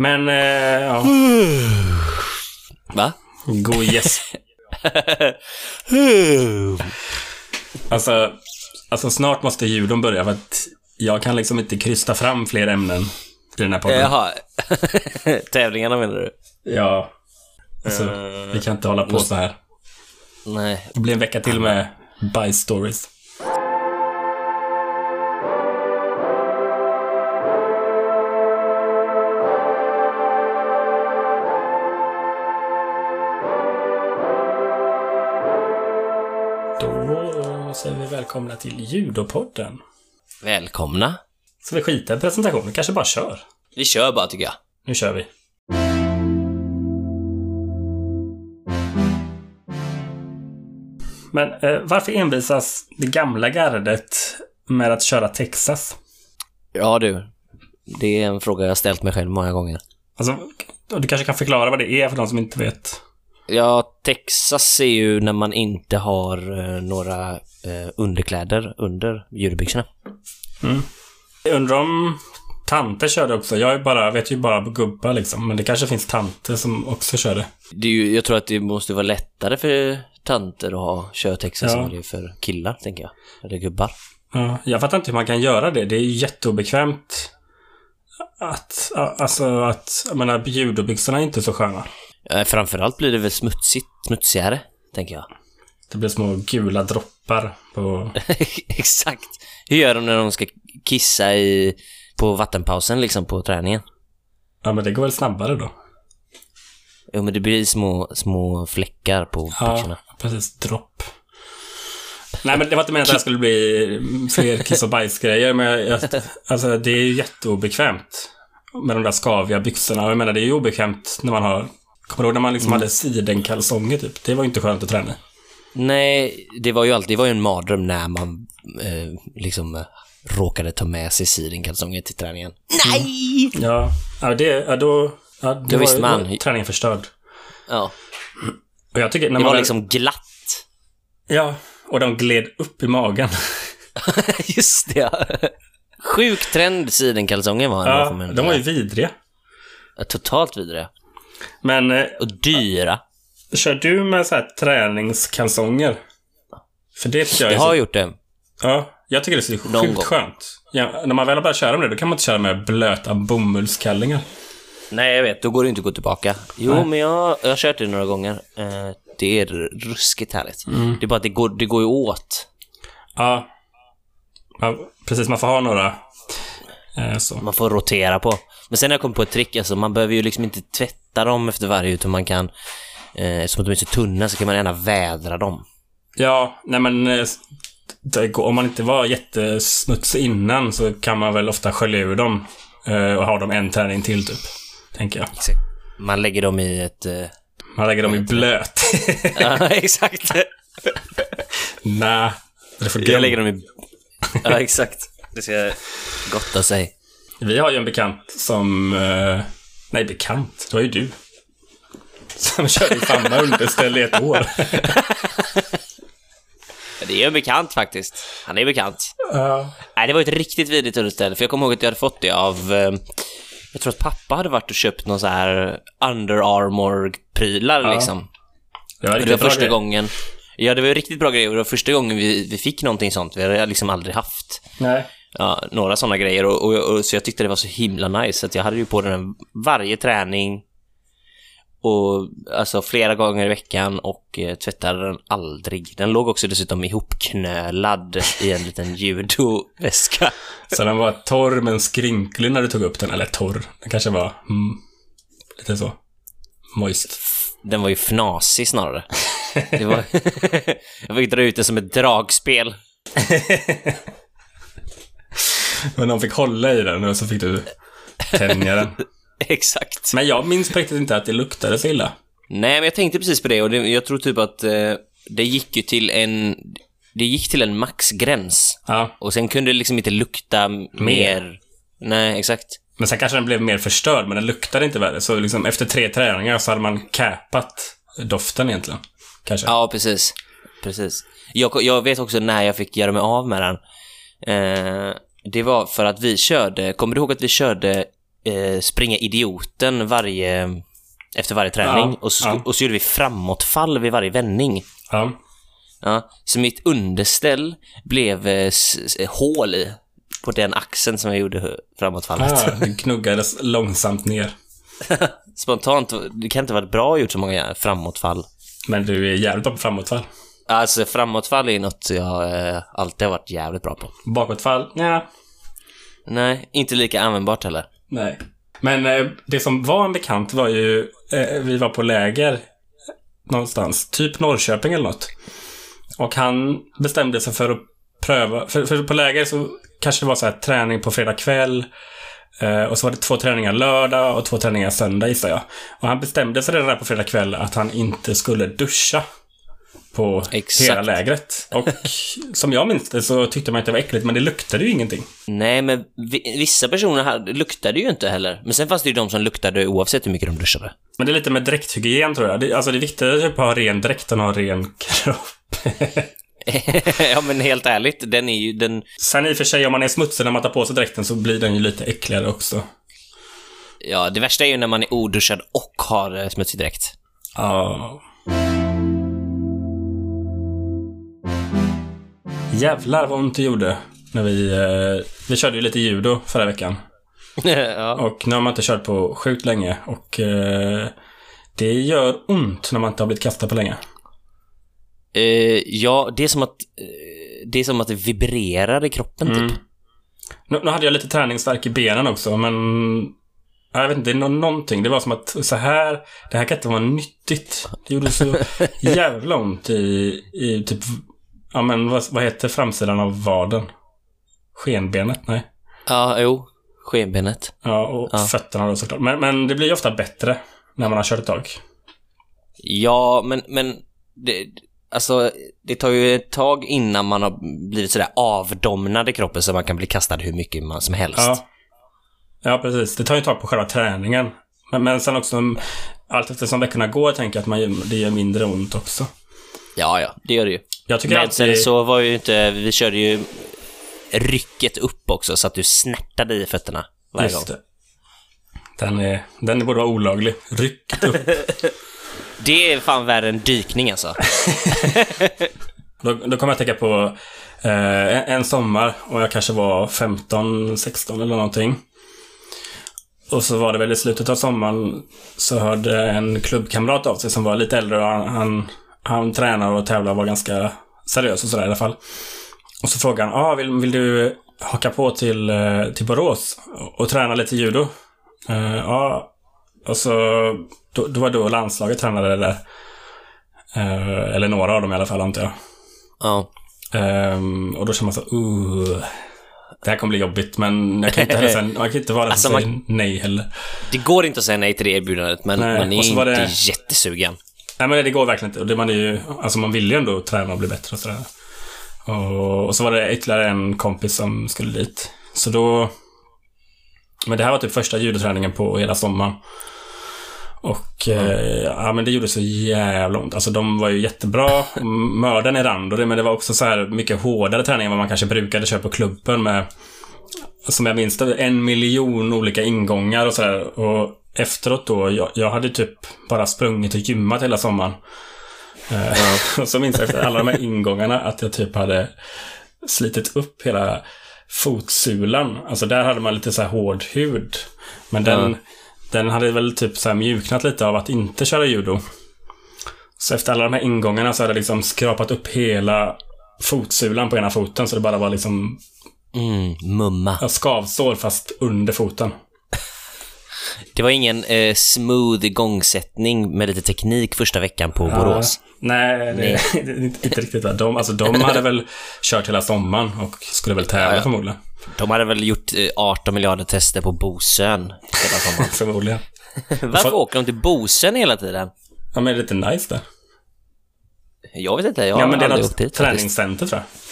Men, eh, ja. Va? God gäsp. Alltså, alltså snart måste judon börja för att jag kan liksom inte krysta fram fler ämnen i den här podden. Jaha. Tävlingarna menar du? Ja. Alltså, vi kan inte hålla på så här. Nej. Det blir en vecka till med bajs stories. Välkomna till Judopodden. Välkomna. Ska vi skita i presentationen? Kanske bara kör. Vi kör bara tycker jag. Nu kör vi. Men eh, varför envisas det gamla gardet med att köra Texas? Ja du. Det är en fråga jag ställt mig själv många gånger. Alltså, du kanske kan förklara vad det är för de som inte vet. Ja, Texas är ju när man inte har eh, några eh, underkläder under judobyxorna. Jag undrar om tanter kör det också. Jag är bara, vet ju bara gubbar liksom. Men det kanske finns tanter som också kör det. Det är ju, jag tror att det måste vara lättare för tanter att ha köra Texas Ja. än det är för killar, tänker jag. Eller gubbar. Ja, jag fattar inte hur man kan göra det. Det är ju jätteobekvämt. Att, alltså att, jag menar, judobyxorna är inte så sköna. Eh, Framförallt blir det väl smutsigt, smutsigare, tänker jag. Det blir små gula droppar på... Exakt. Hur gör de när de ska kissa i, på vattenpausen, liksom, på träningen? Ja, men det går väl snabbare då? Jo, men det blir små, små fläckar på byxorna. Ja, precis. Dropp. Nej, men det var inte meningen att det skulle bli fler kiss och bajsgrejer, men jag, jag, alltså, det är ju jätteobekvämt med de där skaviga byxorna. Jag menar, det är ju obekvämt när man har... Kommer du ihåg när man liksom hade sidenkalsonger, typ? Det var ju inte skönt att träna. Nej, det var ju alltid, det var ju en mardröm när man eh, liksom eh, råkade ta med sig sidenkalsonger till träningen. Nej! Ja, ja, det, ja då... Ja, det Då var, visste man. var träningen förstörd. Ja, Och jag tycker, när det man var liksom glatt. Ja, och de gled upp i magen. Just det, ja. Sjuk trend sidenkalsonger var får Ja, man de var ju vidriga. Totalt vidriga. Men eh, Och dyra. kör du med så här träningskalsonger? För det tycker jag Jag så har gjort det. Ja, jag tycker det är så Någon sjukt gång. skönt. Ja, när man väl har börjat köra med det, då kan man inte köra med blöta bomullskallingar. Nej, jag vet. Då går det inte att gå tillbaka. Jo, Nej. men jag, jag har kört det några gånger. Eh, det är ruskigt härligt. Mm. Det är bara att det går, det går ju åt. Ja. ja precis, man får ha några. Eh, så. Man får rotera på. Men sen har jag kommit på ett trick, alltså man behöver ju liksom inte tvätta dem efter varje, utan man kan, eh, eftersom de är så tunna så kan man gärna vädra dem. Ja, nej men eh, det om man inte var jättesmutsig innan så kan man väl ofta skölja ur dem eh, och ha dem en träning till typ. Tänker jag. Exakt. Man lägger dem i ett... Eh, Man lägger dem i blöt. ja, exakt. Nej, Jag lägger dem i... Ja, exakt. Det ska gotta sig. Vi har ju en bekant som... Eh, nej, bekant. Det var ju du. Som körde samma underställ i ett år. Det är ju en bekant faktiskt. Han är bekant. Ja. Nej, det var ett riktigt vidrigt underställ, för jag kommer ihåg att jag hade fått det av... Eh, jag tror att pappa hade varit och köpt någon så här Under Armour-prylar Ja. liksom. Det var det var första grej. gången... Ja, det var ju riktigt bra grejer det var första gången vi, vi fick någonting sånt. Vi hade liksom aldrig haft Nej. Ja, några sådana grejer och, och, och, så jag tyckte det var så himla nice att jag hade ju på den varje träning och alltså flera gånger i veckan och eh, tvättade den aldrig. Den låg också dessutom ihopknölad i en liten judoväska. Så den var torr men skrynklig när du tog upp den. Eller torr. Den kanske var mm, lite så. Moist. Den var ju fnasig snarare. Det var... jag fick dra ut det som ett dragspel. Men de fick hålla i den och så fick du tänja den. Exakt. Men jag minns riktigt inte att det luktade så illa. Nej, men jag tänkte precis på det och det, jag tror typ att eh, det gick ju till en... Det gick till en maxgräns. Ja. Och sen kunde det liksom inte lukta m- mer. Nej, exakt. Men sen kanske den blev mer förstörd, men den luktade inte värre. Så liksom efter tre träningar så hade man capat doften egentligen. Kanske. Ja, precis. Precis. Jag, jag vet också när jag fick göra mig av med den. Eh, det var för att vi körde, kommer du ihåg att vi körde eh, springa idioten varje, efter varje träning. Ja, och, så, ja. och så gjorde vi framåtfall vid varje vändning. Ja. Ja, så mitt underställ blev eh, s- hål i på den axeln som jag gjorde framåtfallet. Ah, det gnuggades långsamt ner. Spontant, det kan inte varit bra gjort så många framåtfall. Men du är jävligt bra på framåtfall. Alltså framåtfall är något jag eh, alltid har varit jävligt bra på. Bakåtfall? Ja. Nej, inte lika användbart heller. Nej. Men eh, det som var en bekant var ju, eh, vi var på läger någonstans, typ Norrköping eller något. Och han bestämde sig för att pröva, för, för på läger så kanske det var så här träning på fredag kväll. Eh, och så var det två träningar lördag och två träningar söndag gissar jag. Och han bestämde sig redan där på fredag kväll att han inte skulle duscha på Exakt. hela lägret. Och som jag minns det så tyckte man inte det var äckligt, men det luktade ju ingenting. Nej, men vi, vissa personer luktade ju inte heller. Men sen fanns det ju de som luktade oavsett hur mycket de duschade. Men det är lite med dräkthygien tror jag. Det, alltså det är viktigare typ att ha ren dräkt än att ha ren kropp. ja, men helt ärligt, den är ju den... Sen i och för sig, om man är smutsig när man tar på sig dräkten så blir den ju lite äckligare också. Ja, det värsta är ju när man är oduschad och har eh, smutsig dräkt. Ja. Jävlar vad ont det gjorde när vi... Eh, vi körde ju lite judo förra veckan. ja. Och nu har man inte kört på sjukt länge och eh, det gör ont när man inte har blivit kastad på länge. Eh, ja, det är som att... eh, det är som att det vibrerar i kroppen, typ. Nu, nu hade jag lite träningsvärk i benen också, men... Jag vet inte, det är nå- någonting. Det var som att så här, det här kan inte vara nyttigt. Det gjorde så jävla ont i, i typ, ja men vad, vad heter framsidan av vaden? Skenbenet? Nej. Ja, jo. Skenbenet. Ja, och Ja. fötterna då såklart. Men, men det blir ju ofta bättre när man har kört ett tag. Ja, men, men det, alltså, det tar ju ett tag innan man har blivit sådär avdomnad i kroppen så man kan bli kastad hur mycket man som helst. Ja. Ja, precis. Det tar ju ett tag på själva träningen. Men, men sen också, allt eftersom veckorna går, tänker jag att man, det gör mindre ont också. ja, ja, det gör det ju. Jag tycker Men alltid... sen så var ju inte, vi körde ju rycket upp också så att du snärtade i fötterna varje gång. Just det. Den, är, den borde vara olaglig. Ryckt upp. Det är fan värre än dykning alltså. Då, då kommer jag att tänka på eh, en, en sommar och jag kanske var 15, 16 eller någonting. Och så var det väl i slutet av sommaren så hörde en klubbkamrat av sig som var lite äldre och han, han, han tränar och tävlar och var ganska seriös och sådär i alla fall. Och så frågade han, ah, vill, vill du haka på till, eh, till Borås och, träna lite judo? Eh, Ja, och så då, då var då landslaget tränade där. Eh, eller några av dem i alla fall antar jag. Ja. Ehm, och då känner man så, uh, det här kommer bli jobbigt, men jag kan inte säga, man kan inte vara den som Alltså, säger nej heller. Det går inte att säga nej till det erbjudandet, men Nej, man är inte det- jättesugen. Nej, men det går verkligen inte. Och det, man är ju, alltså man vill ju ändå träna och bli bättre och sådär. Och, och så var det ytterligare en kompis som skulle dit. Så då... Men det här var typ första judoträningen på hela sommaren. Och eh, ja, men det gjorde så jävla ont. Alltså de var ju jättebra. Mörden i rand och det, men det var också så här mycket hårdare träning än vad man kanske brukade köra på klubben med som jag minns det, en miljon olika ingångar och sådär. Och efteråt då, jag, jag hade typ bara sprungit och gymmat hela sommaren. Eh, och så minns jag efter alla de här ingångarna att jag typ hade slitit upp hela fotsulan. Alltså där hade man lite så här hård hud. Men den, Ja. den hade väl typ så här mjuknat lite av att inte köra judo. Så efter alla de här ingångarna så hade jag liksom skrapat upp hela fotsulan på ena foten så det bara var liksom Mm, mumma. ja, skavsår fast under foten. Det var ingen eh, smooth igångsättning med lite teknik första veckan på Borås. Nej, det, det är inte inte riktigt. va. De, alltså, de hade väl kört hela sommaren och skulle väl tävla Ja, ja. förmodligen. De hade väl gjort eh, 18 miljarder tester på Bosön hela sommaren. Förmodligen. Varför åker de till Bosön hela tiden? Ja, men det är lite nice där. Jag vet inte, jag har Ja, men det aldrig åkt dit träningscenter tror jag.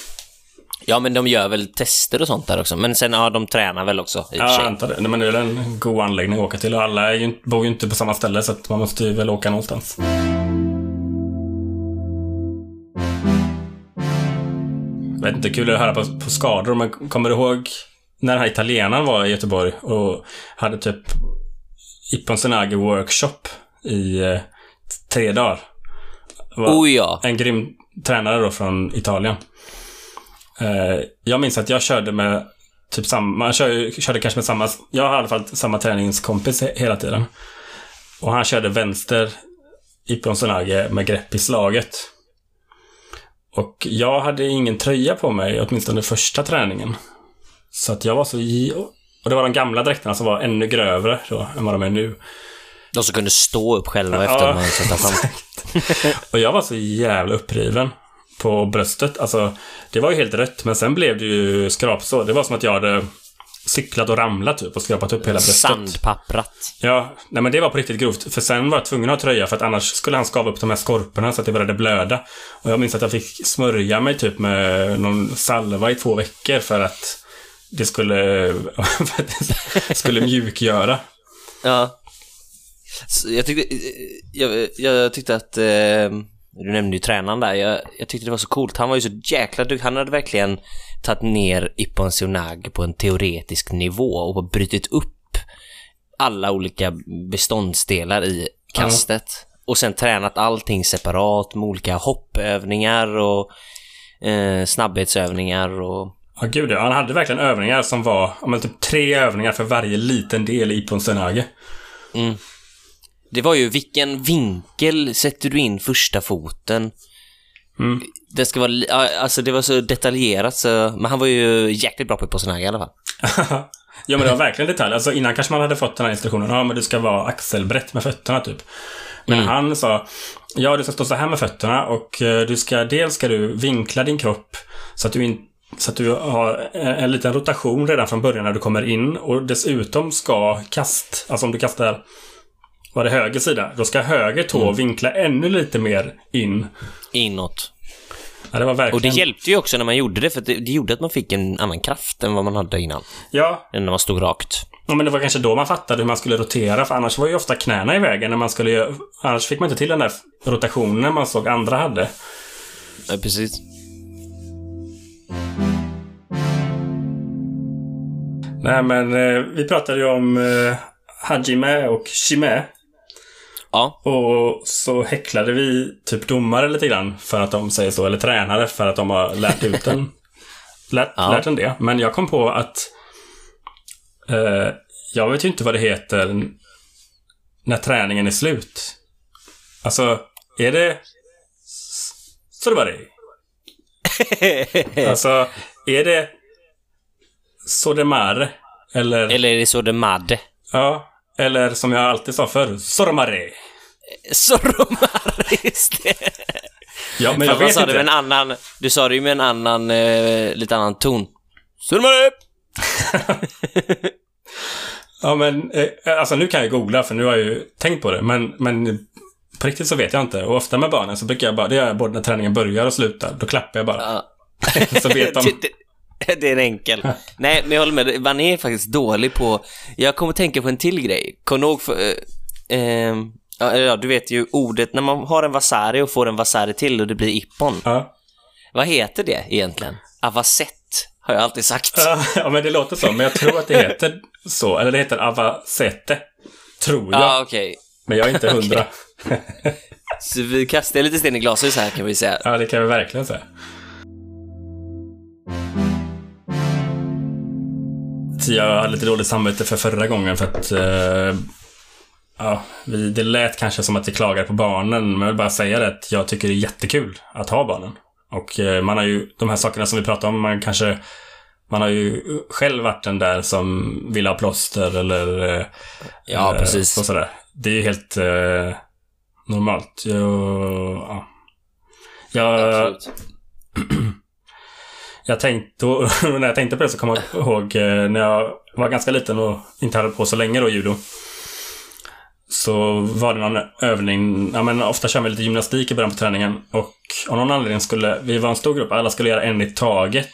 Ja, men de gör väl tester och sånt där också. Men sen, ja, de tränar väl också i Ja, jag antar det. Nej, Men det är väl en god anläggning att åka till och alla är ju, bor ju inte på samma ställe så att man måste ju väl åka någonstans. Jag vet inte, kul att höra på, på skador, men kommer du ihåg när den här italienaren var i Göteborg och hade typ Ippon Senagi workshop i eh, tre dagar. Oh ja. En grym tränare då från Italien. Eh, jag minns att jag körde med typ samma, man kör, körde kanske med samma, jag har i alla fall samma träningskompis he- hela tiden. Och han körde vänster Ippon Senagi med grepp i slaget. Och jag hade ingen tröja på mig, åtminstone första träningen. Så att jag var så... i- Och det var de gamla dräkterna som var ännu grövre då, än vad de är nu. De som kunde stå upp själva efter Ja, man sätta fram. Och jag var så jävla uppriven på bröstet. Alltså, det var ju helt rött, men sen blev det ju skrapsår. Det var som att jag hade cyklat och ramlat typ och skrapat upp hela bröstet. Sandpapprat. Ja, nej men det var på riktigt grovt. För sen var jag tvungen att ha tröja för att annars skulle han skava upp de här skorporna så att det började blöda. Och jag minns att jag fick smörja mig typ med någon salva i två veckor för att det skulle, för att det skulle mjukgöra. Ja. Så jag tyckte, jag, jag tyckte att, eh, du nämnde ju tränaren där, jag, jag tyckte det var så coolt. Han var ju så jäkla duktig. Han hade verkligen tagit ner Ippon Seonag på en teoretisk nivå och brutit upp alla olika beståndsdelar i kastet. Och sen tränat allting separat med olika hoppövningar och eh, snabbhetsövningar och Ja, gud ja. Han hade verkligen övningar som var, men typ tre övningar för varje liten del i Ponsenage. Det var ju vilken vinkel sätter du in första foten? Mm. Det ska vara, alltså det var så detaljerat så, men han var ju jäkligt bra på Posenag i alla fall. ja, men det var verkligen detalj. Alltså innan kanske man hade fått den här instruktionen. Ja, men det ska vara axelbrett med fötterna typ. Men han sa, ja du ska stå så här med fötterna och eh, du ska, dels ska du vinkla din kropp så att du in, så att du har en, en liten rotation redan från början när du kommer in och dessutom ska kast, alltså om du kastar var det höger sida, då ska höger tå vinkla ännu lite mer in. Inåt. Ja, det var verkligen... Och det hjälpte ju också när man gjorde det, för det, det gjorde att man fick en annan kraft än vad man hade innan. Ja, Än när man stod rakt. Ja, men det var kanske då man fattade hur man skulle rotera, för annars var ju ofta knäna i vägen när man skulle göra... Annars fick man inte till den där rotationen man såg andra hade. Ja, precis. Nej, men eh, vi pratade ju om eh, Hajime och Shime. Ja. Och så häcklade vi typ domare lite grann för att de säger så, eller tränare för att de har lärt ut en, lärt, Ja. lärt en det. Men jag kom på att eh, jag vet ju inte vad det heter när träningen är slut. Alltså, är det... s- Så det var det? Alltså, är det Sodemare? Eller, Eller är det så det madde? ja, eller som jag alltid sa förr, Sormare. Soromar, just det. Ja, men jag vet sa inte. du med en annan, du sa det ju med en annan, eh, lite annan ton. Soromar! Ja, men eh, alltså nu kan jag googla för nu har jag ju tänkt på det. Men, men på riktigt så vet jag inte. Och ofta med barnen så brukar jag bara, det gör jag både när träningen börjar och slutar. Då klappar jag bara. Ja. så vet de. det, är en enkel. Nej, men jag håller med. Man är faktiskt dålig på... Jag kommer att tänka på en till grej. Kom ihåg för... Eh, eh, ja, du vet ju ordet, när man har en vasari och får en vasari till och det blir ippon. Ja. Vad heter det egentligen? Avasett, har jag alltid sagt. Ja, men det låter så. Men jag tror att det heter så. Eller det heter avasete. Tror jag. Ja, okej. Men jag är inte hundra. Så vi kastar lite sten i glashus här kan vi säga. Ja, det kan vi verkligen säga. Så Jag hade lite dåligt samvete för förra gången för att eh, ja, vi, det lät kanske som att vi klagar på barnen, men jag vill bara säga det att jag tycker det är jättekul att ha barnen. Och eh, man har ju, de här sakerna som vi pratar om, man kanske man har ju själv varit den där som vill ha plåster eller eh, Ja, eh, precis. Och sådär. Det är ju helt eh, normalt. Jag, ja. jag, Absolut. Jag tänkte, och när jag tänkte på det så kom jag ihåg eh, när jag var ganska liten och inte hade på så länge då, judo. Så var det någon övning, ja men ofta kör vi lite gymnastik i början på träningen. Och av någon anledning skulle, vi var en stor grupp, alla skulle göra en i taget.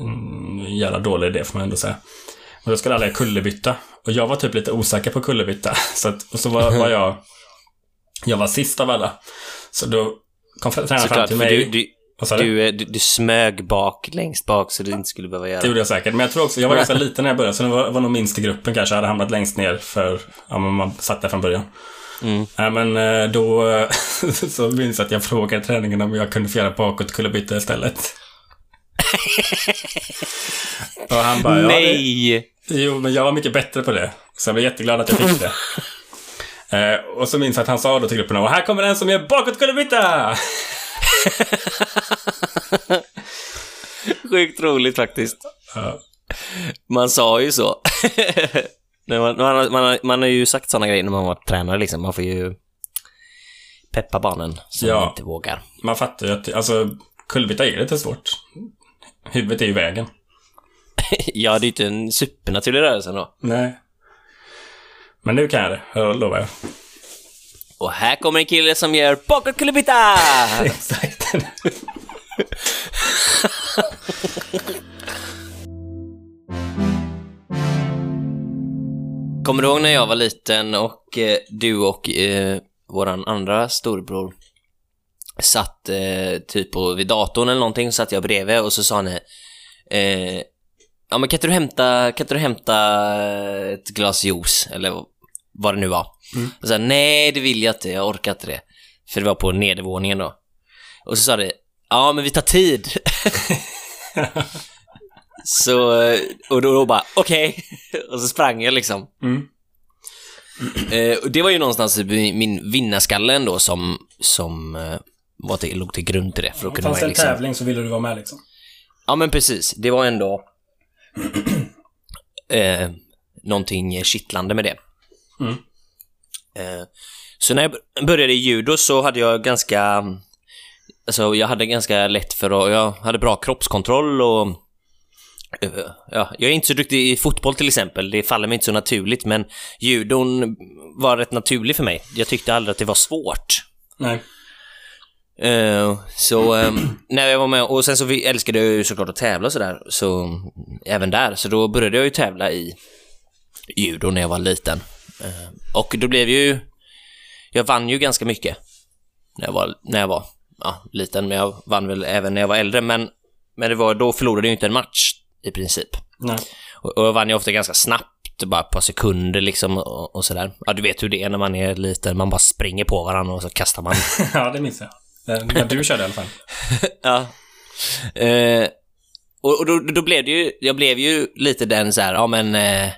Mm, jävla dålig idé får man ändå säga. Och då skulle alla göra kullerbytta. Och jag var typ lite osäker på kullerbytta. Så, att, och så var, var jag, jag var sist av alla. Så då kom tränaren fram till för mig. du, du, du? Du, du, smög bak, längst bak, så du inte skulle behöva göra Det gjorde jag säkert. Men jag tror också, jag var ganska liten när jag började, så jag var, var nog minst i gruppen kanske. Jag hade hamnat längst ner för, ja men man satt där från början. Mm. Nej men eh, då så minns jag att jag frågade träningen om jag kunde få göra bakåt kullerbytta istället. Och han bara, ja, det, Nej! Jo, men jag var mycket bättre på det. Så jag blev jätteglad att jag fick det. Eh, och så minns jag att han sa då till grupperna, och här kommer den som gör bakåt kullerbytta! Sjukt roligt faktiskt. Ja. Man sa ju så. Man, man, man, har- man har ju sagt sådana grejer när man var tränare liksom. Man får ju peppa barnen som Ja. inte vågar. Man fattar ju att, alltså, kullerbytta är lite svårt. Huvudet är ju vägen. ja, det är ju inte en supernaturlig rörelse då. Nej. Men nu kan jag det, jag lovar jag. Och här kommer en kille som gör bakåt Exakt. Kommer du ihåg när jag var liten och eh, du och eh, våran andra storbror satt eh, typ på, vid datorn eller någonting, satt jag bredvid och så sa ni eh, Ja men kan inte du hämta, kan inte du hämta ett glas juice eller vad det nu var? Och så här, nej det vill jag inte, jag orkar inte det. För det var på nedervåningen då. Och så sa det, ja men vi tar tid. så, eh, och då, då bara, okej. och så sprang jag liksom. Mm. Eh, och det var ju någonstans min vinnarskalle ändå som, som eh, var till, låg till grund till det. För att kunna Fanns det en liksom, tävling så ville du vara med liksom. Ja men precis, det var ändå eh, någonting kittlande med det. Mm. Eh, så när jag började i judo så hade jag ganska, alltså jag hade ganska lätt för att, jag hade bra kroppskontroll och eh, Ja, jag är inte så duktig i fotboll till exempel, det faller mig inte så naturligt, men judon var rätt naturlig för mig. Jag tyckte aldrig att det var svårt. Nej. Eh, så ehm, när jag var med, och sen så vi älskade jag ju såklart att tävla sådär, så även där, så då började jag ju tävla i judo när jag var liten. Eh, och då blev ju, jag vann ju ganska mycket när jag var, när jag var ja, liten, men jag vann väl även när jag var äldre, men, men det var, då förlorade jag ju inte en match i princip. Nej. Och, och jag vann ju ofta ganska snabbt, bara ett par sekunder liksom och, och sådär. Ja, du vet hur det är när man är liten, man bara springer på varandra och så kastar man ja, det minns jag. När när du körde i alla fall. Ja. Eh, och och då, då blev det ju, jag blev ju lite den så här, ja men eh,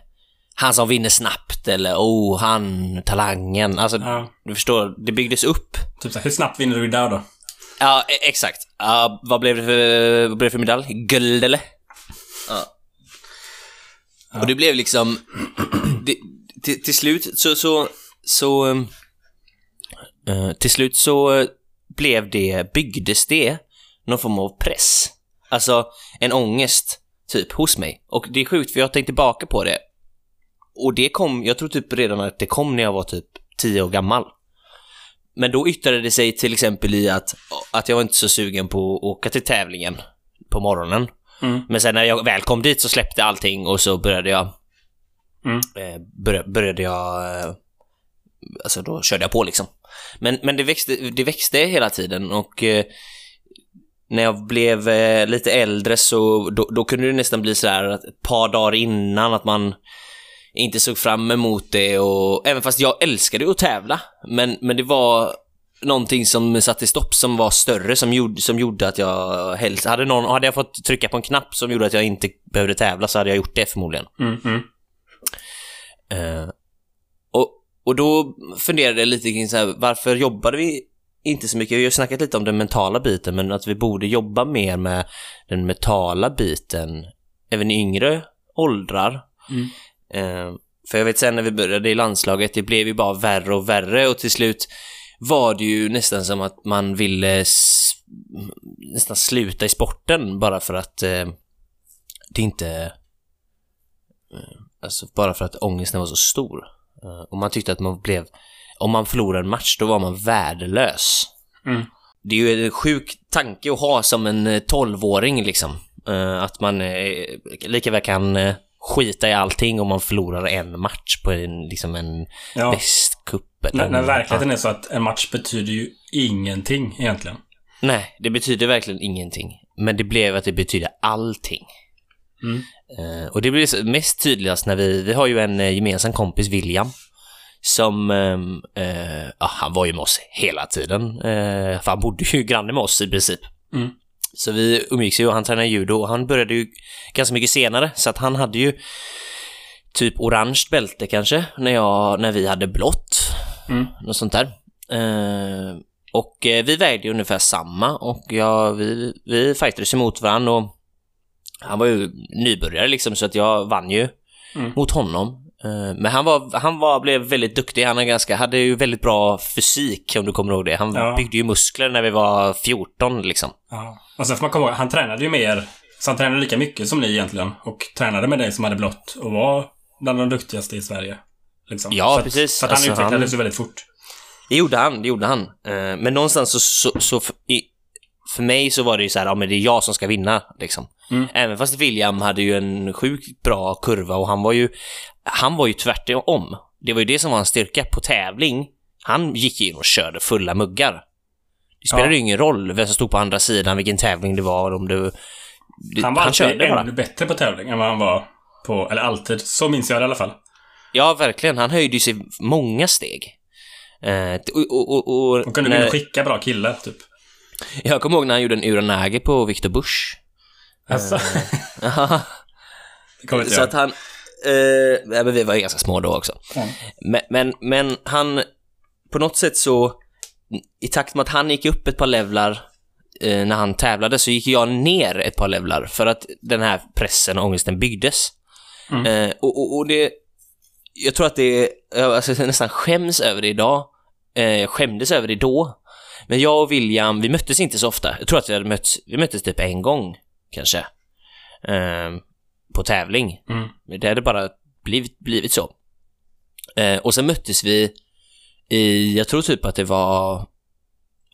han som vinner snabbt eller oh, han, talangen. Alltså, Ja. du förstår, det byggdes upp. Typ så här, hur snabbt vinner du idag då? Ja, e- exakt. Uh, vad blev det för, vad blev det för medalj? Guld eller? Ja. Och det blev liksom, det, till, till slut så, så, så, uh, till slut så blev det, byggdes det någon form av press. Alltså en ångest, typ, hos mig. Och det är sjukt för jag har tänkt tillbaka på det. Och det kom, jag tror typ redan att det kom när jag var typ 10 år gammal. Men då yttrade det sig till exempel i att, att jag var inte så sugen på att åka till tävlingen på morgonen. Mm. Men sen när jag väl kom dit så släppte allting och så började jag Mm. eh, började, började jag eh, alltså då körde jag på liksom. Men, men det, växte, det växte hela tiden och eh, när jag blev eh, lite äldre så då, då kunde det nästan bli så här att ett par dagar innan att man inte såg fram emot det och även fast jag älskade ju att tävla men, men det var någonting som satte stopp som var större som gjorde, som gjorde att jag helst, hade någon, hade jag fått trycka på en knapp som gjorde att jag inte behövde tävla så hade jag gjort det förmodligen. Mm, mm. Eh, och, och då funderade jag lite kring så här, varför jobbade vi inte så mycket? Vi har snackat lite om den mentala biten, men att vi borde jobba mer med den mentala biten även i yngre åldrar. Mm. Eh, för jag vet sen när vi började i landslaget, det blev ju bara värre och värre och till slut var det ju nästan som att man ville nästan sluta i sporten bara för att eh, det inte Alltså bara för att ångesten var så stor. Eh, Och man tyckte att man blev... Om man förlorade en match, då var man värdelös. Mm. Det är ju en sjuk tanke att ha som en eh, 12-åring liksom. Eh, Att man eh, lika väl kan eh, skita i allting om man förlorar en match på en, liksom en Ja. västcup. När, när verkligheten är så att en match betyder ju ingenting egentligen. Nej, det betyder verkligen ingenting. Men det blev att det betyder allting. Mm. Eh, och det blir mest tydligast när vi, vi har ju en eh, gemensam kompis, William, som, ja, han var ju med oss hela tiden. För han bodde ju granne med oss i princip. Mm. Så vi umgicks ju och han tränade judo och han började ju ganska mycket senare, så att han hade ju typ orange bälte kanske, när, jag, när vi hade blått. Mm. Något sånt där. Eh, och eh, vi vägde ju ungefär samma och ja, vi, vi fightades emot varandra och han var ju nybörjare liksom så att jag vann ju Mm. mot honom. Eh, Men han var, han var, blev väldigt duktig, han är ganska, hade ju väldigt bra fysik om du kommer ihåg det. Han Ja. byggde ju muskler när vi var 14 liksom. Ja. Och sen får man komma ihåg, han tränade ju mer. Så han tränade lika mycket som ni egentligen. Och tränade med dig som hade blått. Och var bland de duktigaste i Sverige. Liksom. Ja, så att, precis. Så att han Alltså, utvecklades ju väldigt fort. Det gjorde han, det gjorde han. Eh, Men någonstans så, så, så för, i, för mig så var det ju så här, ja men det är jag som ska vinna liksom. Mm. Även fast William hade ju en sjukt bra kurva och han var ju, han var ju tvärtom. Det var ju det som var hans styrka på tävling. Han gick in och körde fulla muggar. Det spelade Ja. ju ingen roll vem som stod på andra sidan, vilken tävling det var, om det... det Han var alltid körde bara. ännu bättre på tävling än vad han var på... Eller alltid. Så minns jag det i alla fall. Ja, verkligen. Han höjde ju sig många steg. Eh, och, och, och, och, kunde när- skicka bra killar, typ. Jag kommer ihåg när han gjorde en Uranage på Victor Bush. Alltså. Inte Så att han... Eh, men vi var ju ganska små då också. Mm. Men, men, men han... På något sätt så... I takt med att han gick upp ett par levlar eh, när han tävlade så gick jag ner ett par levlar för att den här pressen och ångesten byggdes. Mm. Eh, och, och, och det... Jag tror att det... Alltså, jag nästan skäms över det idag. Eh, jag skämdes över det då. Men jag och William, vi möttes inte så ofta. Jag tror att vi hade mötts, vi möttes typ en gång, kanske. Eh, på tävling. Mm. Men Det hade bara blivit, blivit så. Eh, och sen möttes vi i, jag tror typ att det var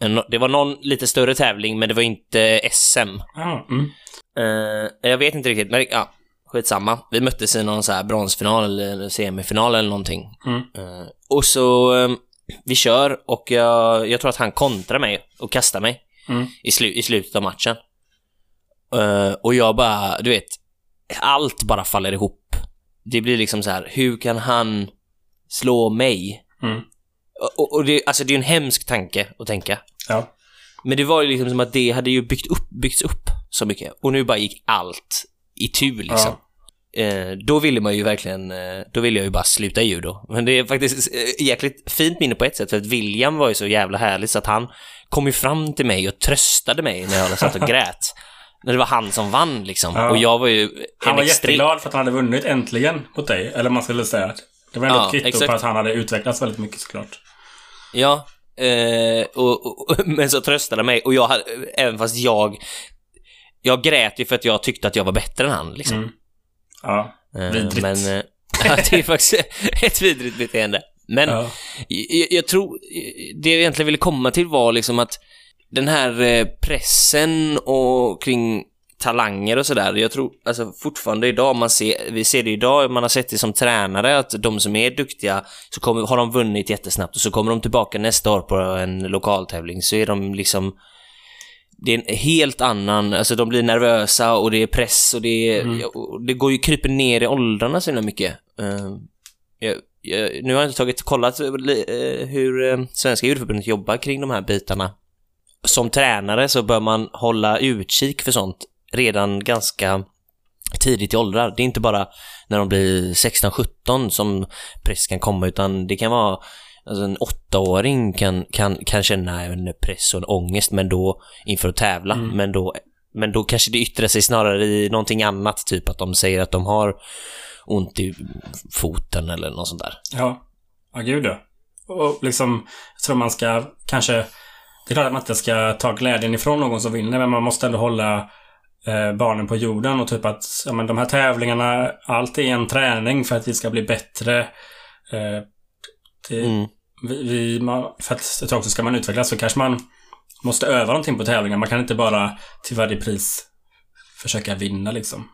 en, det var någon lite större tävling, men det var inte SM. Mm. Eh, jag vet inte riktigt, men ja, skitsamma. Vi möttes i någon så här bronsfinal eller semifinal eller någonting. Mm. Eh, och så, eh, vi kör och jag, jag tror att han kontrar mig och kastar mig Mm. i, slu, i slutet av matchen. Eh, och jag bara, du vet, allt bara faller ihop. Det blir liksom så här, hur kan han slå mig? Mm. Och, och, det, alltså det är en hemsk tanke att tänka. Ja. Men det var ju liksom som att det hade ju byggt upp, byggts upp så mycket. Och nu bara gick allt i tur liksom. Eh, då ville man ju verkligen, eh, då ville jag ju bara sluta judo. Men det är faktiskt eh, jäkligt fint minne på ett sätt, för att William var ju så jävla härlig så att han kom ju fram till mig och tröstade mig när jag satt och grät. När det var han som vann liksom. Ja. Och jag var ju Han var extrem- jätteglad för att han hade vunnit äntligen mot dig. Eller man skulle säga. Det var ändå Ja, ett kvitto exakt. på att han hade utvecklats väldigt mycket såklart. Ja, eh, och, och, men så tröstade han mig och jag hade, även fast jag jag grät ju för att jag tyckte att jag var bättre än han liksom. Mm. Ja. Eh, Vidrigt. Men eh, ja, det är faktiskt ett vidrigt beteende. Men ja. jag, jag tror, det jag egentligen ville komma till var liksom att den här eh, pressen och kring talanger och sådär, jag tror alltså fortfarande idag, man ser, vi ser det idag, man har sett det som tränare, att de som är duktiga, så kommer, har de vunnit jättesnabbt och så kommer de tillbaka nästa år på en lokaltävling, så är de liksom det är en helt annan, alltså de blir nervösa och det är press och det är, Mm. det går ju kryper ner i åldrarna så himla mycket. Eh, jag, jag, nu har jag inte tagit kollat eh, hur eh, Svenska djurförbundet jobbar kring de här bitarna. Som tränare så bör man hålla utkik för sånt redan ganska tidigt i åldrar. Det är inte bara när de blir 16-17 som press kan komma utan det kan vara Alltså en åttaåring kan, kan, kan känna en press och en ångest men då inför att tävla, Mm. men, då, men då kanske det yttrar sig snarare i någonting annat, typ att de säger att de har ont i foten eller något sånt där. Ja. Ja, gud ja. Och liksom, jag tror man ska kanske... Det är klart att man inte ska ta glädjen ifrån någon som vinner, men man måste ändå hålla eh, barnen på jorden och typ att ja, men de här tävlingarna, allt är en träning för att vi ska bli bättre. Eh, det, Mm. vi, vi, man, för att ett tag så ska man utvecklas så kanske man måste öva någonting på tävlingar. Man kan inte bara till varje pris försöka vinna liksom.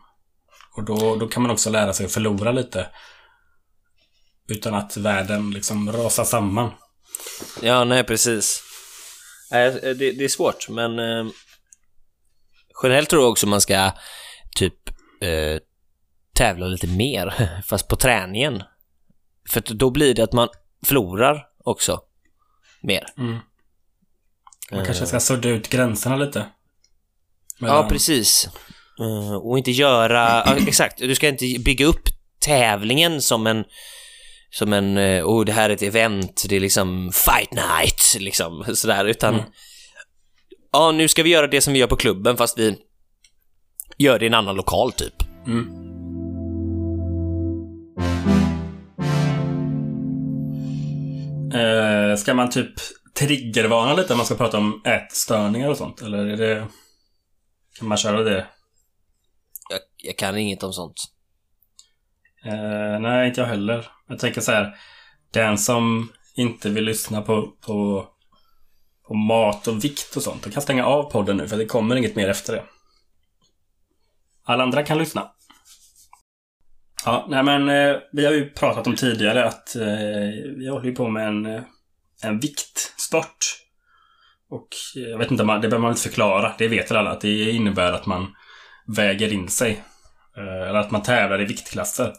Och då, då kan man också lära sig att förlora lite. Utan att världen liksom rasar samman. Ja, nej precis. Nej, det, det är svårt, men eh, generellt tror jag också man ska typ eh, tävla lite mer, fast på träningen. För då blir det att man förlorar också mer. Mm. Man Eh, kanske ska sudda ut gränserna lite. Ja, Mellan- precis. Eh, och inte göra... ja, exakt, du ska inte bygga upp tävlingen som en... Som en, eh, oh det här är ett event, det är liksom fight night, liksom sådär, utan... Mm. Ja, nu ska vi göra det som vi gör på klubben fast vi gör det i en annan lokal typ. Mm. Eh, ska man typ triggervarna lite om man ska prata om ätstörningar och sånt? Eller är det... Kan man köra det? Jag, jag kan inget om sånt. Eh, nej, inte jag heller. Jag tänker så här. Den som inte vill lyssna på, på, på mat och vikt och sånt, de kan stänga av podden nu för det kommer inget mer efter det. Alla andra kan lyssna. Ja, nej men eh, vi har ju pratat om tidigare att eh, vi håller ju på med en, eh, en viktsport. Och eh, jag vet inte, det behöver man inte förklara. Det vet väl alla att det innebär att man väger in sig. Eh, eller att man tävlar i viktklasser.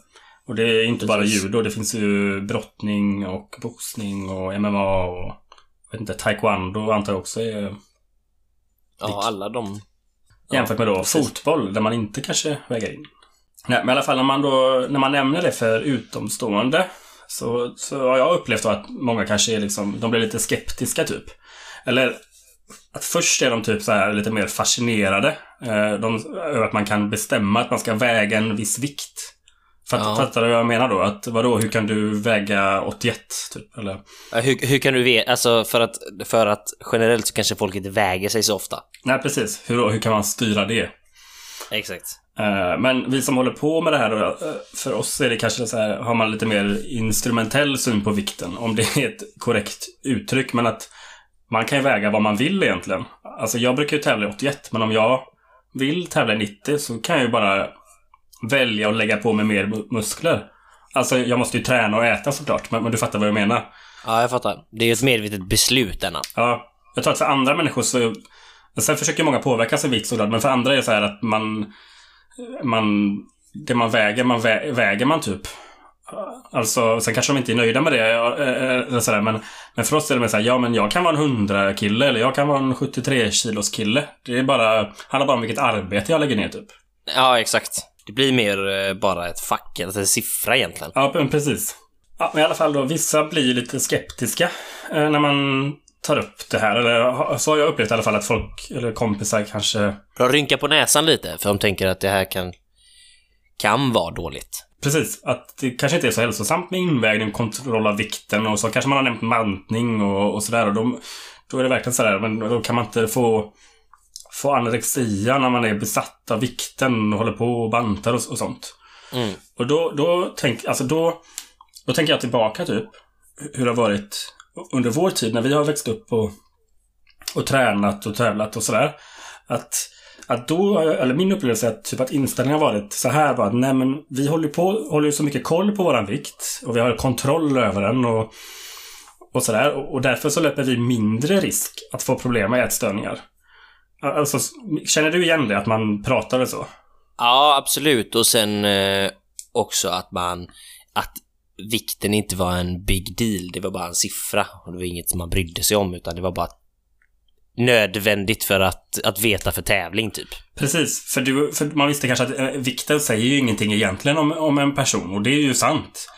Och det är inte bara judo. Det finns ju brottning och boxning och MMA och jag vet inte, taekwondo antar jag också är Ja, alla de... Jämfört med då precis. fotboll där man inte kanske väger in. Nej, men i alla fall när man då, när man nämner det för utomstående så, så har jag upplevt att många kanske är liksom, de blir lite skeptiska typ. Eller att först är de typ så här lite mer fascinerade. Eh, de, över att man kan bestämma att man ska väga en viss vikt. Fatt. Fattar du vad jag menar då? Att vadå, hur kan du väga 81 typ? Eller? Hur, hur kan du veta, alltså för att, för att generellt så kanske folk inte väger sig så ofta. Nej, precis. Hur, då? hur kan man styra det? Exakt. Eh, Men vi som håller på med det här, då, eh, för oss är det kanske så här, har man lite mer instrumentell syn på vikten, om det är ett korrekt uttryck. Men att man kan ju väga vad man vill egentligen. Alltså jag brukar ju tävla i 81, men om jag vill tävla i 90 så kan jag ju bara välja att lägga på mig mer mu- muskler. Alltså jag måste ju träna och äta såklart, men, men du fattar vad jag menar. Ja, jag fattar. Det är ju ett medvetet beslut denna. Ja, jag tror att för andra människor så... Sen försöker många påverka sin vikt såklart, men för andra är det så här att man... Man... Det man väger, man vä, väger man typ. Alltså, sen kanske de inte är nöjda med det, ja, eh, eller sådär, men, men för oss är det mer såhär, ja men jag kan vara en 100 kille eller jag kan vara en 73 kilos kille. Det är bara, handlar bara om vilket arbete jag lägger ner typ. Ja, exakt. Det blir mer eh, bara ett fack, eller en siffra egentligen. Ja, precis. Ja, men i alla fall då, vissa blir lite skeptiska eh, när man tar upp det här. Eller så har jag upplevt i alla fall att folk, eller kompisar kanske De rynkar på näsan lite, för de tänker att det här kan, kan vara dåligt. Precis, att det kanske inte är så hälsosamt med invägning, kontroll av vikten och så kanske man har nämnt mantning och, och sådär. Och då, då är det verkligen sådär, men då kan man inte få, få anorexia när man är besatt av vikten och håller på och bantar och, och sånt. Mm. Och då, då, tänk, alltså då, då tänker jag tillbaka typ hur det har varit under vår tid när vi har växt upp och, och tränat och tävlat och sådär. Att, att då, eller min upplevelse är att, typ att inställningen har varit så här bara att nej men vi håller på, håller ju så mycket koll på våran vikt och vi har kontroll över den och, och sådär. Och, och därför så löper vi mindre risk att få problem med ätstörningar. Alltså, känner du igen det? Att man pratar så? Ja, absolut. Och sen eh, också att man... Att vikten inte var en big deal. Det var bara en siffra. Och det var inget som man brydde sig om, utan det var bara nödvändigt för att, att veta för tävling, typ. Precis, för, du, för man visste kanske att eh, vikten säger ju ingenting egentligen om, om en person och det är ju sant.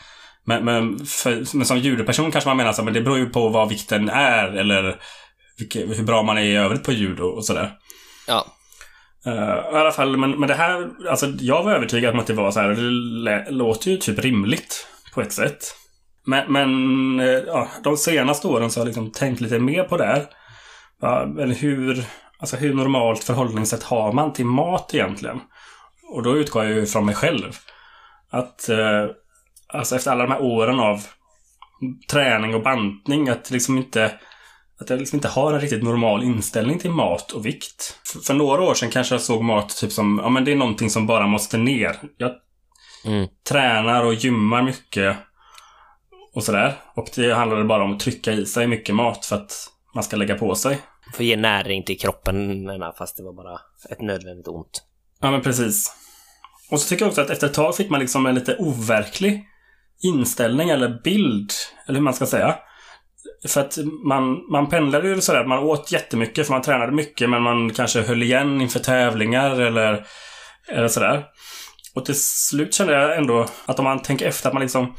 Men, men, för, men som judoperson kanske man menar så men det beror ju på vad vikten är eller hur bra man är i övrigt på judo och sådär. Ja. Uh, I alla fall, men, men det här, alltså jag var övertygad om att det var så här, och det lä- låter ju typ rimligt på ett sätt. Men, men eh, ja, de senaste åren så har jag liksom tänkt lite mer på det här. Ja, eller hur, alltså hur normalt förhållningssätt har man till mat egentligen? Och då utgår jag ju från mig själv. Att, eh, alltså efter alla de här åren av träning och bantning, att liksom inte att jag liksom inte har en riktigt normal inställning till mat och vikt. För, för några år sedan kanske jag såg mat typ som, ja men det är någonting som bara måste ner. Jag Mm. tränar och gymmar mycket och sådär. Och det handlade bara om att trycka i sig mycket mat för att man ska lägga på sig. För att ge näring till kroppen, fast det var bara ett nödvändigt ont. Ja, men precis. Och så tycker jag också att efter ett tag fick man liksom en lite overklig inställning eller bild, eller hur man ska säga. För att man, man pendlade ju sådär, man åt jättemycket för man tränade mycket men man kanske höll igen inför tävlingar eller, eller sådär. Och till slut kände jag ändå att om man tänker efter att man liksom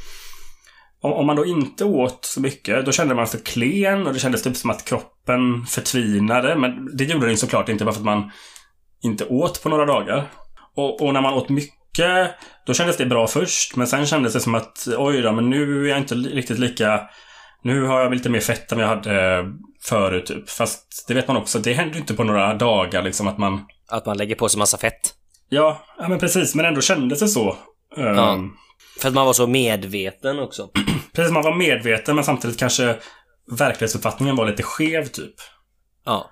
om, om man då inte åt så mycket, då kände man sig klen och det kändes typ som att kroppen förtvinade. Men det gjorde den såklart inte bara för att man inte åt på några dagar. Och, och, när man åt mycket, då kändes det bra först. Men sen kändes det som att oj då, men nu är jag inte riktigt lika... Nu har jag lite mer fett än jag hade förut typ. Fast det vet man också, det händer inte på några dagar liksom att man... Att man lägger på sig massa fett? Ja, ja men precis. Men ändå kändes det så. Ja. Um, för att man var så medveten också. Precis, man var medveten men samtidigt kanske verklighetsuppfattningen var lite skev typ. Ja.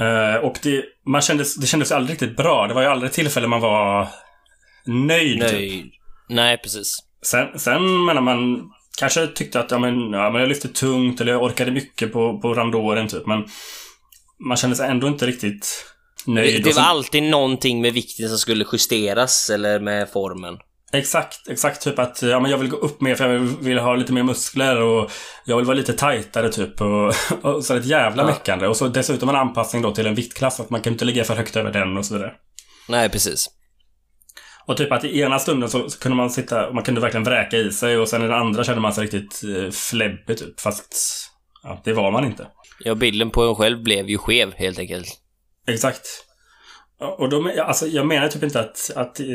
Uh, och det, man kändes, det kändes aldrig riktigt bra. Det var ju aldrig tillfälle man var nöjd. Nöjd. Typ. Nej, precis. Sen, sen menar man kanske tyckte att ja, men, ja, men jag lyfte tungt eller jag orkade mycket på, på randoren typ. Men man kände sig ändå inte riktigt nöjd. Det, det var alltid någonting med vikten som skulle justeras eller med formen. Exakt, exakt. Typ att ja, men jag vill gå upp mer för jag vill, vill ha lite mer muskler och jag vill vara lite tajtare typ. Och, och så ett jävla ja. meckande. Och så dessutom en anpassning då till en viktklass. Att man kan inte ligga för högt över den och så vidare. Nej, precis. Och typ att i ena stunden så, så kunde man sitta, man kunde verkligen vräka i sig och sen i den andra kände man sig riktigt eh, fläbbig typ. Fast ja, det var man inte. Ja, bilden på en själv blev ju skev helt enkelt. Exakt. Och då, alltså jag menar typ inte att, att eh,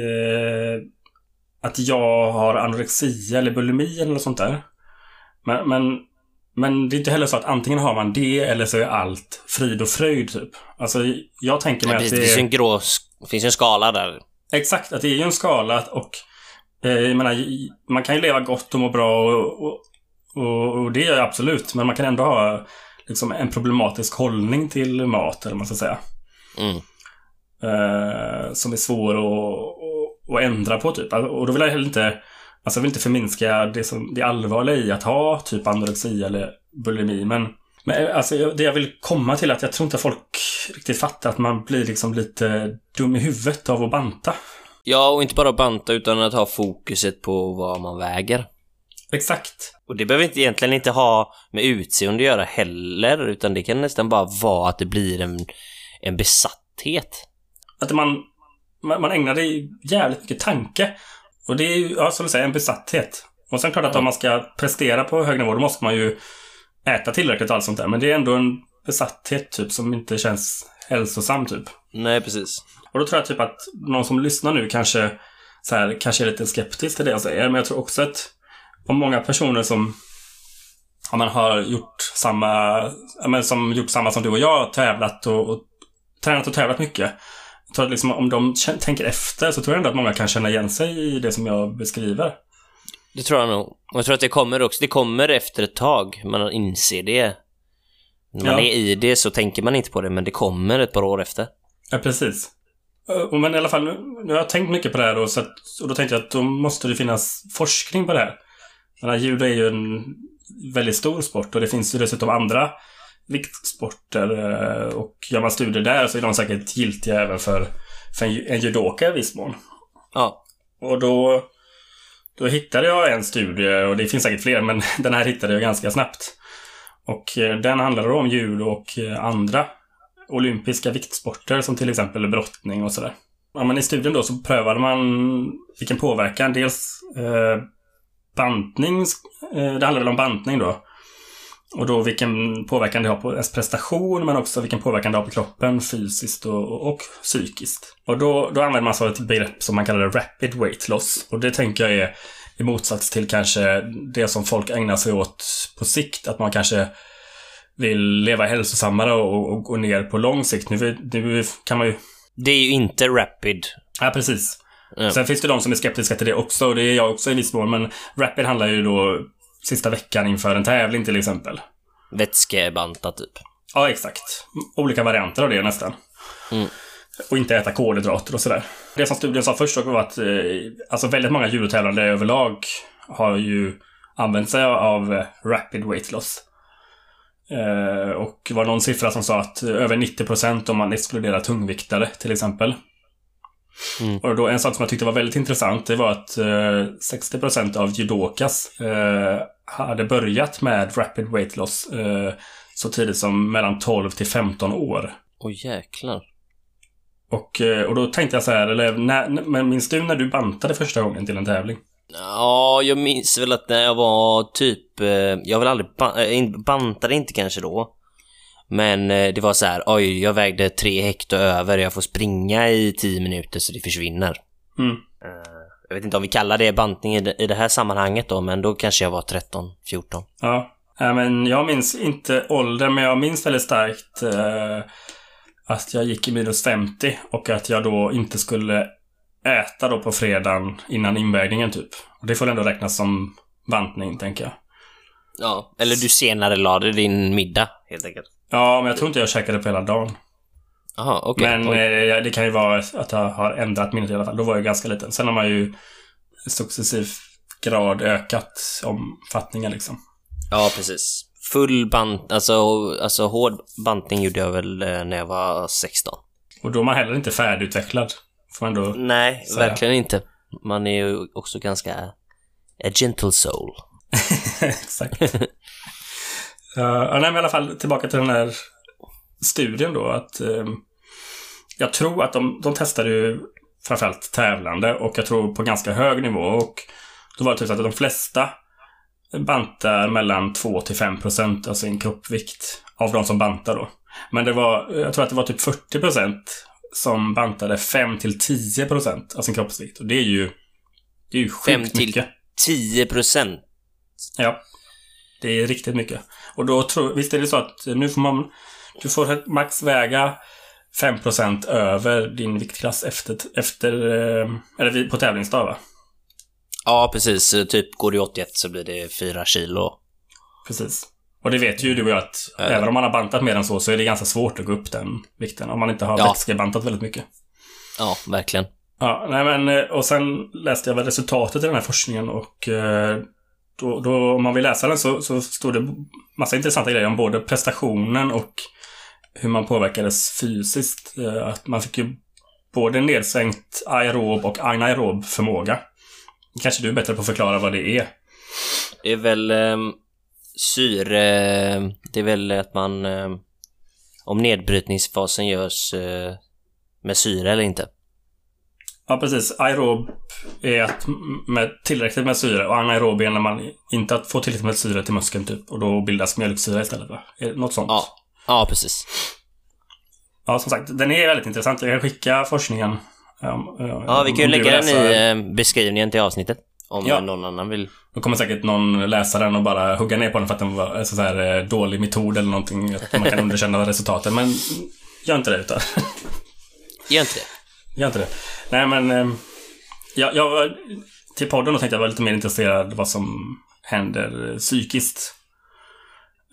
att jag har anorexia eller bulimi eller något sånt där. Men, men, men det är inte heller så att antingen har man det eller så är allt frid och fröjd typ. Alltså jag tänker mig ja, att det, det finns ju en grå... Finns en skala där. Exakt, att det är ju en skala och eh, jag menar, man kan ju leva gott och må bra och, och, och, och det gör jag absolut. Men man kan ändå ha liksom en problematisk hållning till mat, eller vad man ska säga. Mm. Eh, som är svår att att ändra på typ. Alltså, och då vill jag heller inte, alltså jag vill inte förminska det, som, det allvarliga i att ha typ anorexi eller bulimi. Men, men alltså det jag vill komma till är att jag tror inte folk riktigt fattar att man blir liksom lite dum i huvudet av att banta. Ja, och inte bara banta utan att ha fokuset på vad man väger. Exakt. Och det behöver inte egentligen inte ha med utseende att göra heller, utan det kan nästan bara vara att det blir en, en besatthet. Att man man, man ägnar det jävligt mycket tanke. Och det är ju, ja, som du säger, en besatthet. Och sen klart att om man ska prestera på hög nivå, då måste man ju äta tillräckligt och allt sånt där. Men det är ändå en besatthet typ som inte känns hälsosam typ. Nej, precis. Och då tror jag typ att någon som lyssnar nu kanske så här, kanske är lite skeptisk till det jag säger. Men jag tror också att om många personer som ja, man har gjort samma, ja, men som gjort samma som du och jag, tävlat och, och tränat och tävlat mycket tror att liksom, om de tänker efter så tror jag ändå att många kan känna igen sig i det som jag beskriver. Det tror jag nog. Och jag tror att det kommer också, det kommer efter ett tag. Man inser det. När man ja. är i det så tänker man inte på det, men det kommer ett par år efter. Ja, precis. Men i alla fall, nu, har jag tänkt mycket på det här då, så att, och då tänkte jag att då måste det finnas forskning på det här. Här judo är ju en väldigt stor sport och det finns ju dessutom andra viktsporter eh, och gör man studier där så är de säkert giltiga även för, för en, en judoka i viss mån. Ja. Och då, då hittade jag en studie, och det finns säkert fler, men den här hittade jag ganska snabbt. Och eh, den handlade om judo och eh, andra olympiska viktsporter som till exempel brottning och sådär. Ja, men I studien då så prövade man vilken påverkan, dels eh, bantning, eh, det handlade väl om bantning då. Och då vilken påverkan det har på ens prestation men också vilken påverkan det har på kroppen fysiskt och, och psykiskt. Och då, då använder man så ett begrepp som man kallar rapid weight loss. Och det tänker jag är i motsats till kanske det som folk ägnar sig åt på sikt. Att man kanske vill leva hälsosammare och, och gå ner på lång sikt. Nu, nu kan man ju... Det är ju inte rapid. Ja, precis. Ja. Sen finns det de som är skeptiska till det också och det är jag också i viss mån. Men rapid handlar ju då sista veckan inför en tävling till exempel. Vätskebanta typ. Ja, exakt. Olika varianter av det nästan. Mm. Och inte äta kolhydrater och sådär. Det som studien sa först var att eh, alltså väldigt många judotävlande överlag har ju använt sig av eh, rapid weight loss. Eh, och det var någon siffra som sa att över 90% om man exkluderar tungviktare till exempel. Mm. Och då en sak som jag tyckte var väldigt intressant, det var att eh, 60% av judokas eh, hade börjat med rapid weight loss eh, så tidigt som mellan 12 till 15 år. Åh jäklar. Och, eh, och då tänkte jag så här, eller när, men minns du när du bantade första gången till en tävling? Ja, jag minns väl att när jag var typ... eh, Jag vill aldrig... ba- eh, Bantade inte kanske då. Men eh, det var så här, oj, jag vägde tre hekto över, jag får springa i tio minuter så det försvinner. Mm. Eh, Jag vet inte om vi kallar det bantning i det, i det här sammanhanget då, men då kanske jag var 13, 14. Ja. ja men jag minns inte åldern, men jag minns väldigt starkt eh, att jag gick i minus 50 och att jag då inte skulle äta då på fredagen innan invägningen typ. Och det får ändå räknas som bantning, tänker jag. Ja. Eller du senare lade din middag, helt enkelt. Ja, men jag tror inte jag käkade på hela dagen. Jaha, okej. Men eh, det kan ju vara att jag har ändrat minnet i alla fall. Då var jag ganska liten. Sen har man ju successiv grad ökat omfattningen liksom. Ja, precis. Full bant, alltså, alltså hård bantning gjorde jag väl eh, när jag var 16. Och då är man heller inte färdigutvecklad. Får man ändå... Nej, säga. verkligen inte. Man är ju också ganska a gentle soul. Exakt. Uh, ja, nej, men i alla fall tillbaka till den här studien då. Att, ehm, jag tror att de, de testade ju framförallt tävlande och jag tror på ganska hög nivå. Och då var det typ så att de flesta bantar mellan 2 till 5 procent av sin kroppsvikt av de som bantar då. Men det var, jag tror att det var typ 40 procent som bantade 5 till 10 procent av sin kroppsvikt. Och det är ju, det är ju sjukt till- mycket. 10 procent. Ja. Det är riktigt mycket. Och då tror, visst är det så att nu får man, du får max väga 5% över din viktklass efter, efter eh, eller på tävlingsdag va? Ja, precis. Typ går det 81 så blir det 4 kilo. Precis. Och det vet ju du och jag att Ja. även om man har bantat mer än så, så är det ganska svårt att gå upp den vikten. Om man inte har Ja. vätskebantat väldigt mycket. Ja, verkligen. Ja, nej men, eh, och sen läste jag väl resultatet i den här forskningen och eh, då, då om man vill läsa den så, så stod det massa intressanta grejer om både prestationen och hur man påverkades fysiskt. Eh, att man fick ju både nedsänkt aerob och anaerob förmåga. Kanske du är bättre på att förklara vad det är? Det är väl eh, syre... Det är väl att man... Eh, om nedbrytningsfasen görs eh, med syre eller inte. Ja, precis. Aerob är att med tillräckligt med syre och anaerob är när man inte får tillräckligt med syre till muskeln typ. Och då bildas mjölksyra istället va? Något sånt. Ja. Ja, precis. Ja, som sagt, den är väldigt intressant. Jag kan skicka forskningen. Um, Ja, vi kan ju lägga den i eh, beskrivningen till avsnittet. Om Ja. någon annan vill. Då kommer säkert någon läsa den och bara hugga ner på den för att den var en sån här eh, dålig metod eller någonting. Att man kan underkänna resultaten. Men gör inte det utan. Gör inte det. Gör inte det. Nej, men... Eh, jag, jag till podden då tänkte jag vara lite mer intresserad vad som händer psykiskt.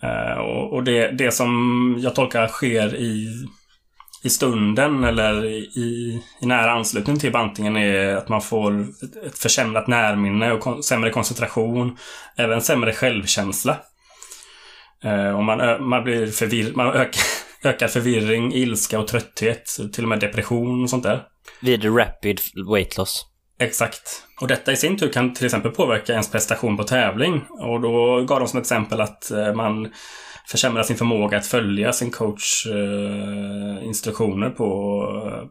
Eh, och och det, det som jag tolkar sker i, i stunden eller i, i nära anslutning till bantningen är att man får ett, försämrat närminne och kon, sämre koncentration. Även sämre självkänsla. Eh, och man, man blir förvirrad, man ökar, ökar förvirring, ilska och trötthet. Till och med depression och sånt där. Vid rapid weight loss. Exakt. Och detta i sin tur kan till exempel påverka ens prestation på tävling. Och då gav de som exempel att eh, man försämrar sin förmåga att följa sin coach eh, instruktioner på,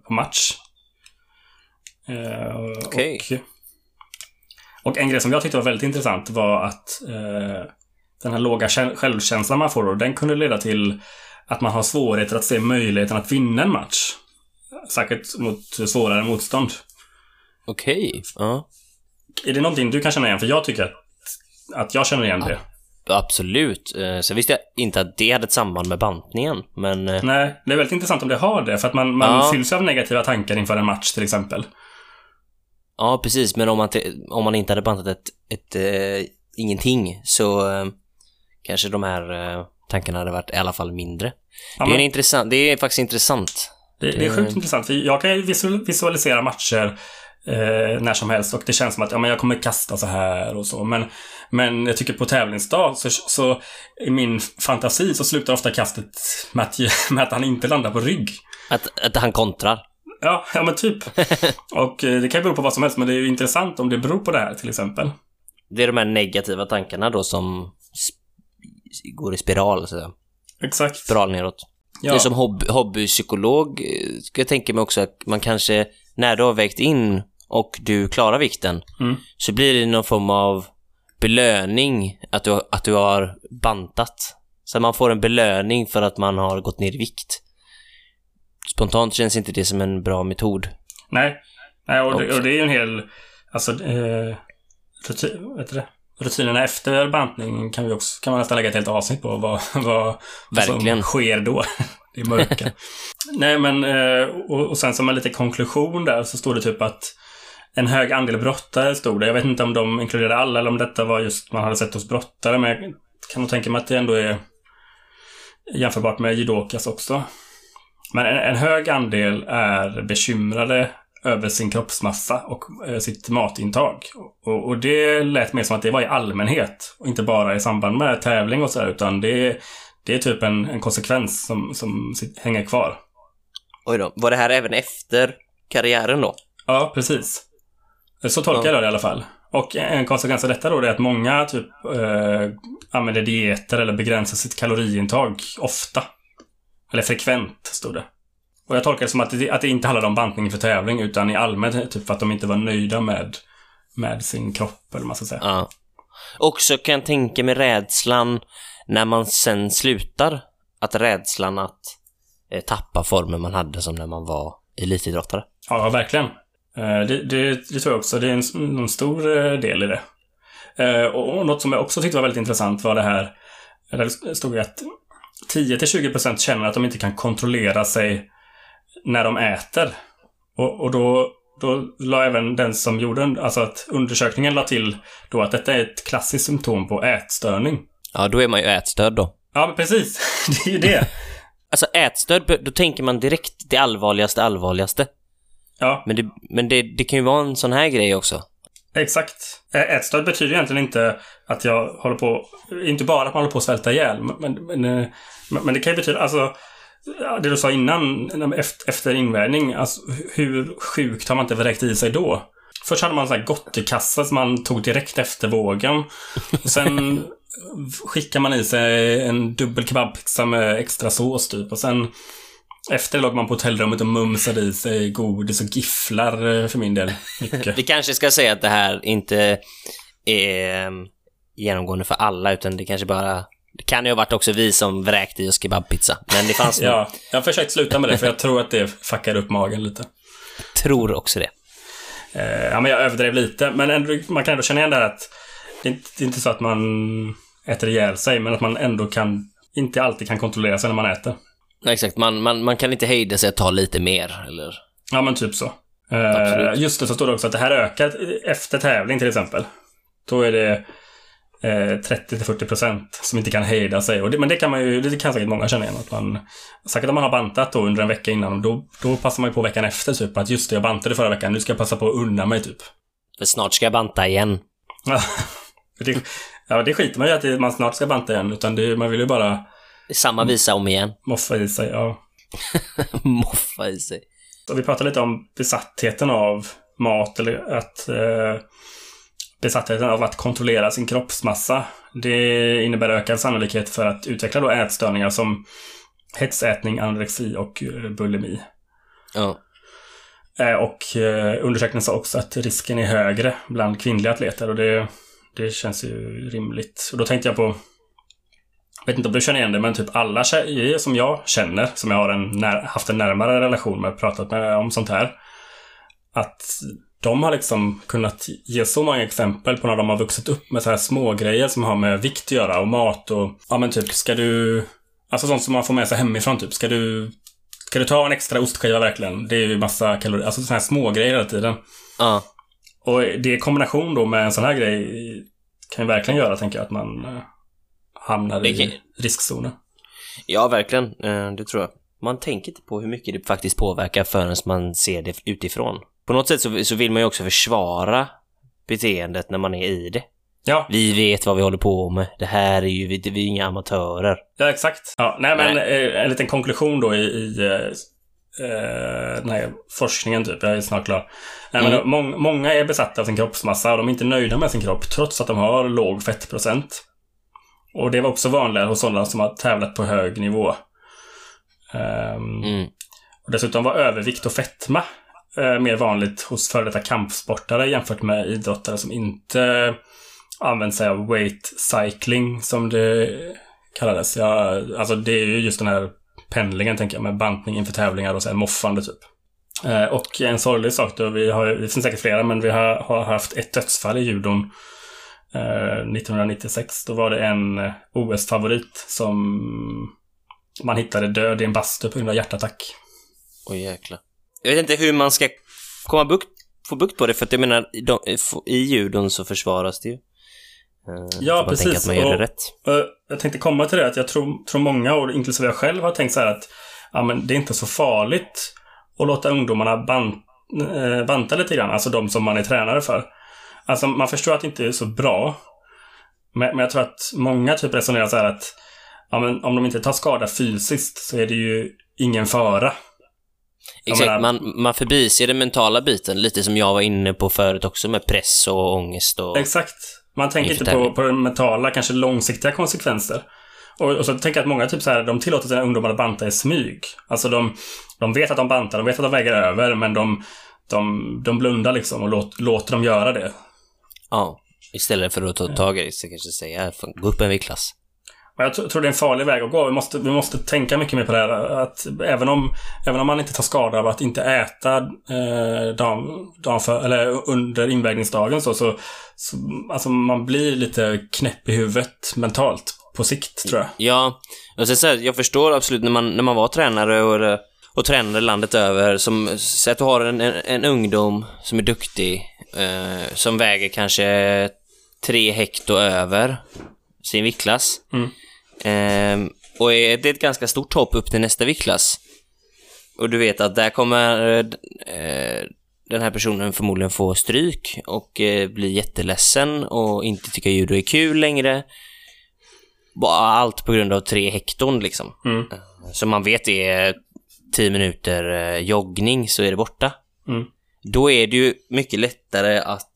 på match. Eh, Okej. och, och en grej som jag tyckte var väldigt intressant var att eh, den här låga kä- självkänslan man får då, den kunde leda till att man har svårigheter att se möjligheten att vinna en match. Säkert mot svårare motstånd. Okej. Ja. Är det någonting du kan känna igen? För jag tycker att, att jag känner igen det. Absolut. Eh, Sen visste jag inte att det hade ett samband med bantningen, men... eh, Nej, det är väldigt intressant om det har det. För att man, man Ja. fylls av negativa tankar inför en match till exempel. Ja, precis. Men om man, om man inte hade bantat ett, ett eh, ingenting så eh, kanske de här eh, tankarna hade varit i alla fall mindre. Ja, det, är en men intressant, det är faktiskt intressant. Det, det är sjukt intressant. För jag kan visualisera matcher eh, när som helst och det känns som att ja, men jag kommer kasta så här och så. Men, men jag tycker på tävlingsdag så, så i min fantasi så slutar ofta kastet med att, med att han inte landar på rygg. Att, att han kontrar? Ja, ja men typ. och eh, det kan ju bero på vad som helst, men det är ju intressant om det beror på det här till exempel. Det är de här negativa tankarna då som går i spiral, så att säga. Exakt. Spiral neråt. Ja. Det är som hobby, hobbypsykolog, eh, ska jag tänka mig också att man kanske, när du har vägt in och du klarar vikten, Mm. så blir det någon form av belöning att du, att du har bantat. Så man får en belöning för att man har gått ner i vikt. Spontant känns inte det som en bra metod. Nej. Nej, och det, och det är ju en hel... Alltså, eh, rutin, vad heter det? Rutinerna efter bantning kan, vi också, kan man nästan lägga ett helt avsnitt på. Vad, vad, Verkligen. som sker då. det är mörka. Nej, men... Eh, och, och sen som en liten konklusion där så står det typ att en hög andel brottare stod det. Jag vet inte om de inkluderade alla eller om detta var just man hade sett hos brottare. Men jag kan nog tänka mig att det ändå är jämförbart med judokas också. Men en, en hög andel är bekymrade över sin kroppsmassa och eh, sitt matintag. Och, och det lät mer som att det var i allmänhet och inte bara i samband med tävling och sådär utan det, det är typ en, en konsekvens som, som hänger kvar. Oj då, var det här även efter karriären då? Ja, precis. Så tolkar Ja. jag det i alla fall. Och en konsekvens av detta då är att många typ eh, använder dieter eller begränsar sitt kaloriintag ofta. Eller frekvent, stod det. Och jag tolkar det som att det, att det inte handlade om bantning för tävling utan i allmänt typ för att de inte var nöjda med, med sin kropp eller vad man ska säga. Ja. Också kan jag tänka mig rädslan när man sen slutar. Att rädslan att eh, tappa formen man hade som när man var elitidrottare. Ja, verkligen. Eh, Det, det, det tror jag också. Det är en, en stor eh, del i det. Eh, Och och något som jag också tyckte var väldigt intressant var det här. Där det stod att 10-20% känner att de inte kan kontrollera sig när de äter. Och, och då, då la även den som gjorde alltså att undersökningen la till då att detta är ett klassiskt symptom på ätstörning. Ja, då är man ju ätstörd då. Ja, men precis. Det är ju det. Alltså ätstörd, då tänker man direkt det allvarligaste, allvarligaste. Ja, Men, det, men det, det kan ju vara en sån här grej också. Exakt. Ätstörd betyder egentligen inte att jag håller på... Inte bara att man håller på att svälta ihjäl. Men, men, eh, men, men det kan ju betyda... Alltså, det du sa innan, efter, efter invägning. Alltså, hur sjukt har man inte vräkt i sig då? Först hade man en sån här gottekassa som man tog direkt efter vågen. Och sen skickade man i sig en dubbel kebabpizza med extra sås typ. Och sen efter låg man på hotellrummet och mumsade i sig godis och gifflar eh, för min del. Mycket. Vi kanske ska säga att det här inte är eh, genomgående för alla, utan det kanske bara... Det kan ju ha varit också vi som vräkte i oss kebabpizza. Men det fanns Ja, jag har försökt sluta med det för jag tror att det fuckar upp magen lite. tror också det. Eh, ja, men jag överdrev lite. Men ändå, man kan ändå känna igen det här att det är, inte, det är inte så att man äter ihjäl sig, men att man ändå kan, inte alltid kan kontrollera sig när man äter. Ja, Exakt, man, man, man kan inte hejda sig att ta lite mer, eller... Ja, men typ så. Eh, Absolut. just det, så står det också att det här ökar efter tävling till exempel. Då är det eh, 30-40 procent som inte kan hejda sig. Och det, men det kan man ju, det kan säkert många känna igen. Att man, säkert om man har bantat då under en vecka innan, då, då passar man ju på veckan efter typ. Att just det, jag bantade förra veckan, nu ska jag passa på att unna mig typ. För snart ska jag banta igen. Det, ja, det skiter man ju att det- man snart ska banta igen. Utan det, man vill ju bara Samma visa om igen. moffa i sig. Ja. Moffa i sig. Och vi pratade lite om besattheten av mat eller att eh, besattheten av att kontrollera sin kroppsmassa. Det innebär ökad sannolikhet för att utveckla då ätstörningar som hetsätning, anorexi och eh, bulimi. Ja. Eh, och eh, undersökningen sa också att risken är högre bland kvinnliga atleter och det, det känns ju rimligt. Och då tänkte jag på jag vet inte om du känner igen det, men typ alla tjejer som jag känner, som jag har en haft en närmare relation med, pratat med om sånt här. Att de har liksom kunnat ge så många exempel på när de har vuxit upp med så här små grejer som har med vikt att göra och mat och ja men typ ska du Alltså sånt som man får med sig hemifrån typ. Ska du Ska du ta en extra ostskiva verkligen? Det är ju massa kalorier, alltså såna här små grejer hela tiden. Ja. Och det i kombination då med en sån här grej kan ju verkligen göra, tänker jag, att man eh, hamnar i kan- riskzonen. Ja, verkligen. Eh, Det tror jag. Man tänker inte på hur mycket det faktiskt påverkar förrän man ser det utifrån. På något sätt så, så vill man ju också försvara beteendet när man är i det. Ja, Vi vet vad vi håller på med. Det här är ju, vi, vi är inga amatörer. ja exakt. Ja, nej, men eh, en liten konklusion då i, i eh, eh, den här forskningen typ. Jag är snart klar. Nej, men Mm. mång, många är besatta av sin kroppsmassa och de är inte nöjda med sin kropp trots att de har låg fettprocent. Och det var också vanligare hos sådana som har tävlat på hög nivå. Ehm, Mm. Och dessutom var övervikt och fetma eh, mer vanligt hos före detta kampsportare jämfört med idrottare som inte använt sig av weight cycling som det kallades. Ja, alltså det är ju just den här pendlingen tänker jag med bantning inför tävlingar och sen moffande typ. Eh, och en sorglig sak då, vi har, det finns säkert flera, men vi har, har haft ett dödsfall i judon eh, 1996. Då var det en eh, OS-favorit som man hittade död i en bastu på grund av hjärtattack. Oj jäklar. Jag vet inte hur man ska komma bukt, få bukt på det, för att jag menar, de, i judon så försvaras det ju. Eh, Ja, precis. att man gör Och- det rätt. Eh, Jag tänkte komma till det att jag tror, tror många, och inklusive jag själv, har tänkt så här att ja, men det är inte så farligt att låta ungdomarna ban, eh, banta lite grann. Alltså de som man är tränare för. Alltså man förstår att det inte är så bra. Men, men jag tror att många typ resonerar så här att ja, men om de inte tar skada fysiskt så är det ju ingen fara. Exakt, menar- man, man förbiser den mentala biten, lite som jag var inne på förut också med press och ångest och... Exakt. Man tänker inte på, på den mentala, kanske långsiktiga konsekvenser. Och, och så tänker jag att många typ så här, de tillåter sina ungdomar att banta i smyg. Alltså de, de vet att de bantar, de vet att de väger över, men de, de, de blundar liksom och låt, låter dem göra det. Ja. Istället för att ta tag i det så kanske säga, "Fan, gå upp en viktklass. Jag tr- tror det är en farlig väg att gå. Vi måste, vi måste tänka mycket mer på det här. Att även om, även om man inte tar skada av att inte äta eh, dagen, dagen för, eller under invägningsdagen så, så, så alltså man blir lite knäpp i huvudet mentalt på sikt tror jag. Ja, och sen så här, jag förstår absolut när man, när man var tränare och, och tränade landet över, som, så att du har en, en, en ungdom som är duktig, eh, som väger kanske tre hekto över sin viktklass. Mm. Eh, och är, det är ett ganska stort hopp upp till nästa viktklass. Och du vet att där kommer eh, den här personen förmodligen få stryk och eh, bli jätteledsen och inte tycka judo är kul längre. Bara allt på grund av tre hekton liksom. Mm. Som man vet är 10 minuter eh, joggning så är det borta. Mm. Då är det ju mycket lättare att,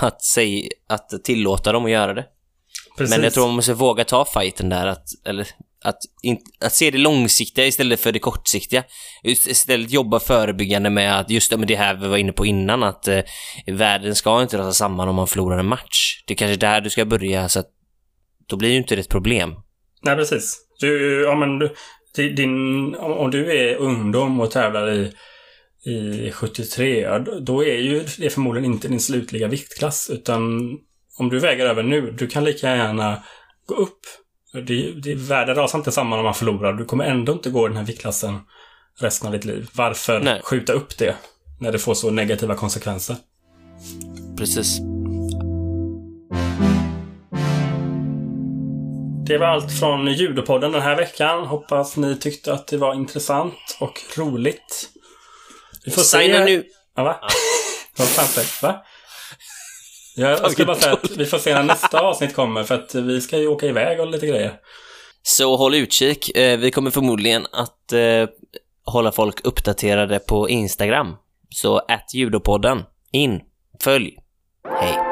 att, säga, att tillåta dem att göra det. Precis. Men jag tror man måste våga ta fighten där, att, eller, att, in, att se det långsiktiga istället för det kortsiktiga. Istället jobba förebyggande med att, just det, här vi var inne på innan, att eh, världen ska inte rasa samman om man förlorar en match. Det är kanske där du ska börja, så att då blir ju inte det ett problem. Nej, precis. Du, ja, men du, di- din, om, du är ungdom och tävlar i, i 73, ja, då- då är ju det förmodligen inte din slutliga viktklass. Utan om du väger över nu, du kan lika gärna gå upp. Det, det, världen rasar inte samman om man förlorar. Du kommer ändå inte gå i den här viktklassen resten av ditt liv. Varför Nej. skjuta upp det? När det får så negativa konsekvenser. Precis. Det var allt från Judopodden den här veckan. Hoppas ni tyckte att det var intressant och roligt. Vi får Signa nu. Ja, va? Säger Va? Ja, jag skulle bara säga att vi får se när nästa avsnitt kommer för att vi ska ju åka iväg och lite grejer. Så håll utkik. Eh, Vi kommer förmodligen att eh, hålla folk uppdaterade på Instagram. Så att judopodden. In. Följ. Hej.